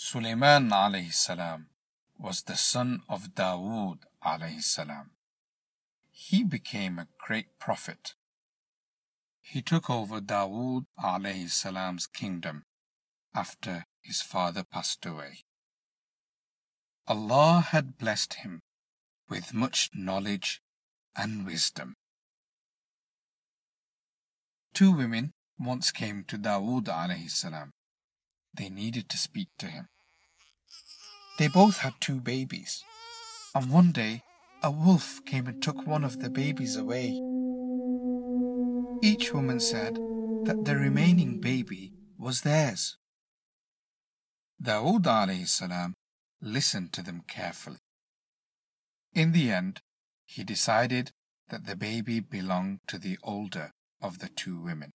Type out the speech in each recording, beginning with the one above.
Sulaiman alayhi salam was the son of Dawood alayhi salam. He became a great prophet. He took over Dawood alayhi salam's kingdom after his father passed away. Allah had blessed him with much knowledge and wisdom. Two women once came to Dawood alayhi salam. They needed to speak to him. They both had two babies, and one day a wolf came and took one of the babies away. Each woman said that the remaining baby was theirs. Dawood salam listened to them carefully. In the end, he decided that the baby belonged to the older of the two women.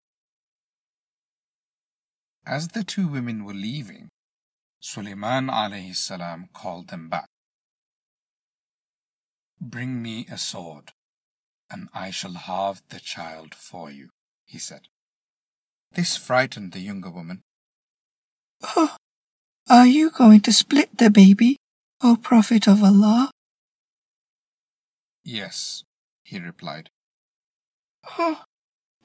As the two women were leaving, Suleiman alayhi salam called them back. Bring me a sword, and I shall have the child for you, he said. This frightened the younger woman. Oh, are you going to split the baby, O Prophet of Allah? Yes, he replied. Oh,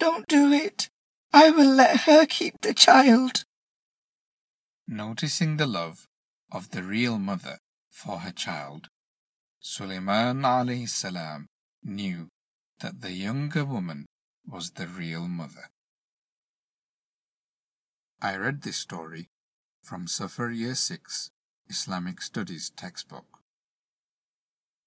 don't do it. I will let her keep the child. Noticing the love of the real mother for her child, Suleiman salam knew that the younger woman was the real mother. I read this story from Safar Year 6 Islamic Studies textbook.